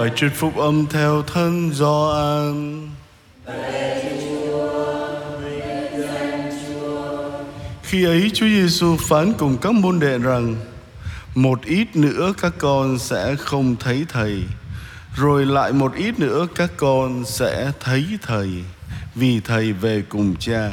Bài trích phúc âm theo thân Gioan. Khi ấy Chúa Giêsu phán cùng các môn đệ rằng, một ít nữa các con sẽ không thấy thầy, rồi lại một ít nữa các con sẽ thấy thầy, vì thầy về cùng cha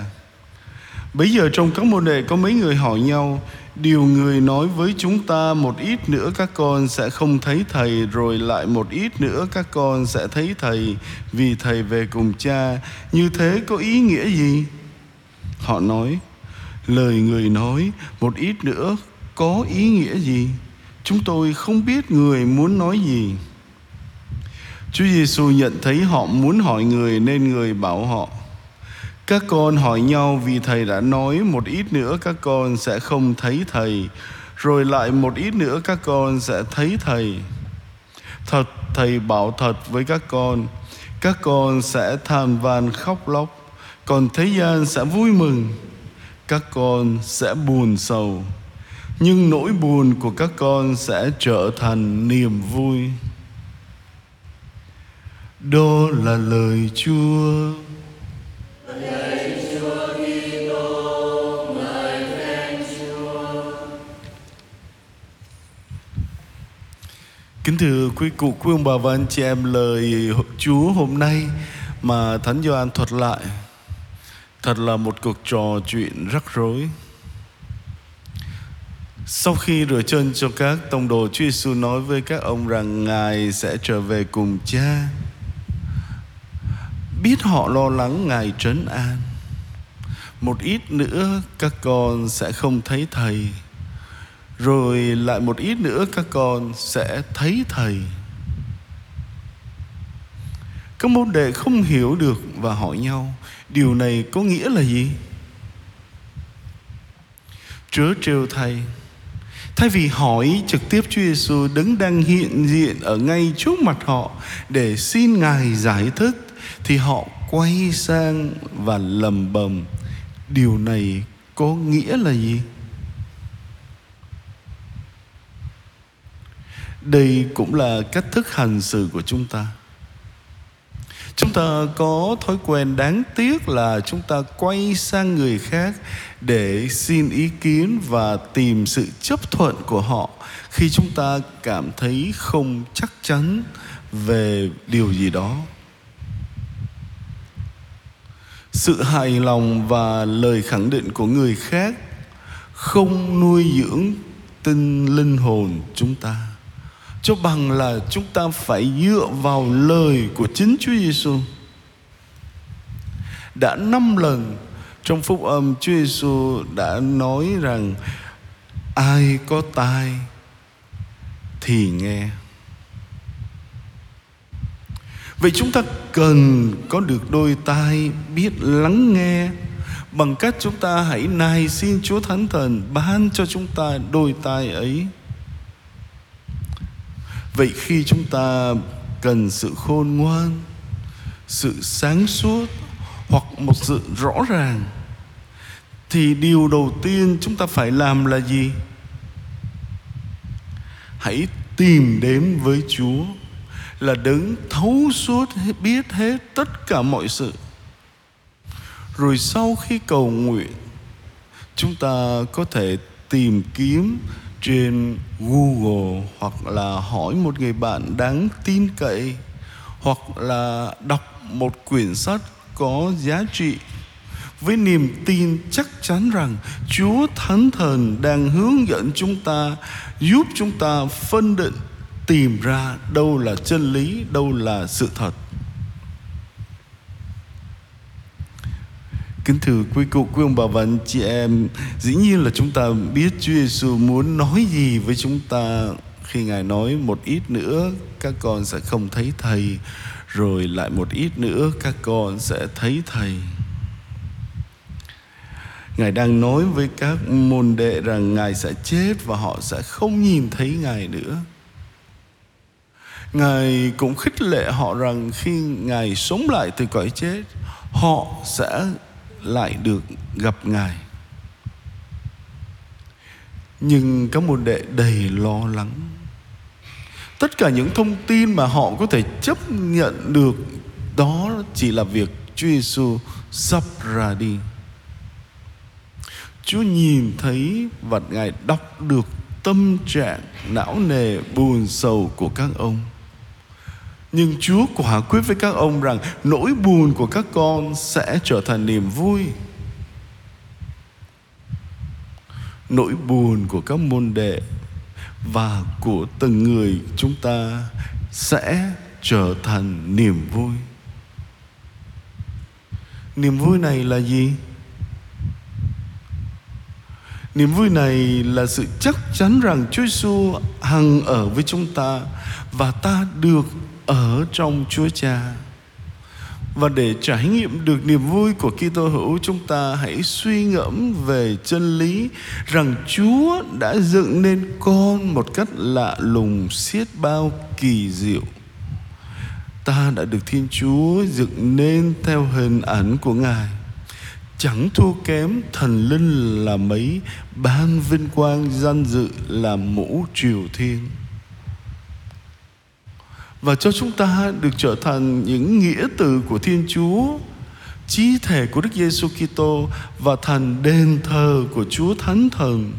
Bây giờ trong các môn đệ có mấy người hỏi nhau Điều người nói với chúng ta một ít nữa các con sẽ không thấy thầy, Rồi lại một ít nữa các con sẽ thấy thầy, Vì thầy về cùng cha Như thế có ý nghĩa gì? Họ nói, Lời người nói một ít nữa có ý nghĩa gì? Chúng tôi không biết người muốn nói gì Chúa Giêsu nhận thấy họ muốn hỏi người nên người bảo họ các con hỏi nhau vì thầy đã nói một ít nữa các con sẽ không thấy thầy. Rồi lại một ít nữa các con sẽ thấy thầy. Thật, thầy bảo thật với các con các con sẽ than van khóc lóc, còn thế gian sẽ vui mừng. Các con sẽ buồn sầu, nhưng nỗi buồn của các con sẽ trở thành niềm vui. Đó là lời chúa. Kính thưa quý cụ, quý ông bà và anh chị em lời Chúa hôm nay mà Thánh Gioan thuật lại thật là một cuộc trò chuyện rắc rối. Sau khi rửa chân cho các tông đồ, Chúa Giêsu nói với các ông rằng Ngài sẽ trở về cùng Cha. Biết họ lo lắng Ngài trấn an. Một ít nữa các con sẽ không thấy Thầy rồi lại một ít nữa các con sẽ thấy thầy. Các môn đệ không hiểu được và hỏi nhau, điều này có nghĩa là gì? Chúa trêu thầy. Thay vì hỏi trực tiếp Chúa Giêsu đứng đang hiện diện ở ngay trước mặt họ để xin Ngài giải thích, thì họ quay sang và lầm bầm, điều này có nghĩa là gì? Đây cũng là cách thức hành xử của chúng ta. Chúng ta có thói quen đáng tiếc là chúng ta quay sang người khác để xin ý kiến và tìm sự chấp thuận của họ khi chúng ta cảm thấy không chắc chắn về điều gì đó. Sự hài lòng và lời khẳng định của người khác không nuôi dưỡng tinh linh hồn chúng ta cho bằng là chúng ta phải dựa vào lời của chính Chúa Giêsu. Đã năm lần trong phúc âm Chúa Giêsu đã nói rằng, ai có tai thì nghe. Vậy chúng ta cần có được đôi tai biết lắng nghe bằng cách chúng ta hãy nài xin Chúa Thánh Thần ban cho chúng ta đôi tai ấy vậy khi chúng ta cần sự khôn ngoan, sự sáng suốt hoặc một sự rõ ràng, thì điều đầu tiên chúng ta phải làm là gì? Hãy tìm đến với chúa là đứng thấu suốt biết hết tất cả mọi sự. Rồi sau khi cầu nguyện, chúng ta có thể tìm kiếm trên Google hoặc là hỏi một người bạn đáng tin cậy hoặc là đọc một quyển sách có giá trị với niềm tin chắc chắn rằng Chúa Thánh Thần đang hướng dẫn chúng ta, giúp chúng ta phân định tìm ra đâu là chân lý, đâu là sự thật. Kính thưa quý cụ, quý ông bà và anh chị em Dĩ nhiên là chúng ta biết Chúa Giêsu muốn nói gì với chúng ta. Khi Ngài nói một ít nữa các con sẽ không thấy Thầy Rồi lại một ít nữa các con sẽ thấy Thầy. Ngài đang nói với các môn đệ rằng Ngài sẽ chết và họ sẽ không nhìn thấy Ngài nữa. Ngài cũng khích lệ họ rằng khi Ngài sống lại từ cõi chết Họ sẽ lại được gặp Ngài. Nhưng các môn đệ đầy lo lắng. tất cả những thông tin mà họ có thể chấp nhận được, đó chỉ là việc Chúa Giêsu sắp ra đi. Chúa nhìn thấy và Ngài đọc được tâm trạng, não nề buồn sầu của các ông. Nhưng Chúa quả quyết với các ông rằng nỗi buồn của các con sẽ trở thành niềm vui. Nỗi buồn của các môn đệ và của từng người chúng ta sẽ trở thành niềm vui. Niềm vui này là gì? Niềm vui này là sự chắc chắn rằng Chúa Giêsu hằng ở với chúng ta và ta được ở trong Chúa Cha. Và để trải nghiệm được niềm vui của Kitô hữu, chúng ta hãy suy ngẫm về chân lý rằng Chúa đã dựng nên con một cách lạ lùng, xiết bao kỳ diệu. Ta đã được Thiên Chúa dựng nên theo hình ảnh của Ngài chẳng thua kém thần linh là mấy, ban vinh quang danh dự là mũ triều thiên và cho chúng ta được trở thành những nghĩa từ của Thiên Chúa, chí thể của Đức Giêsu Kitô và thành đền thờ của Chúa Thánh Thần.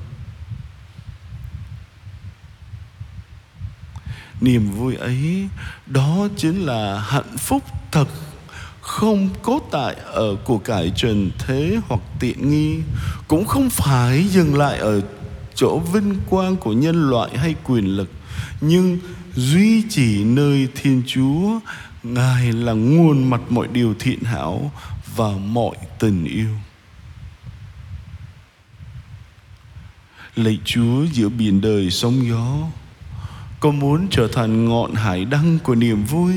Niềm vui ấy đó chính là hạnh phúc thật không cốt tại ở của cải trần thế hoặc tiện nghi cũng không phải dừng lại ở chỗ vinh quang của nhân loại hay quyền lực nhưng duy chỉ nơi Thiên Chúa Ngài là nguồn mặt mọi điều thiện hảo và mọi tình yêu. Lạy Chúa giữa biển đời sóng gió, con muốn trở thành ngọn hải đăng của niềm vui.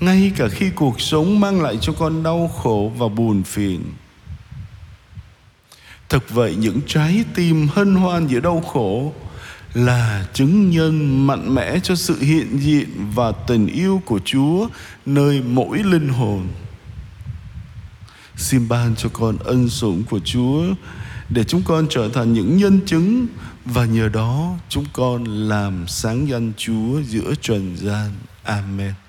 Ngay cả khi cuộc sống mang lại cho con đau khổ và buồn phiền. Thực vậy những trái tim hân hoan giữa đau khổ là chứng nhân mạnh mẽ cho sự hiện diện và tình yêu của Chúa nơi mỗi linh hồn. Xin ban cho con ân sủng của Chúa để chúng con trở thành những nhân chứng và nhờ đó chúng con làm sáng danh Chúa giữa trần gian. Amen.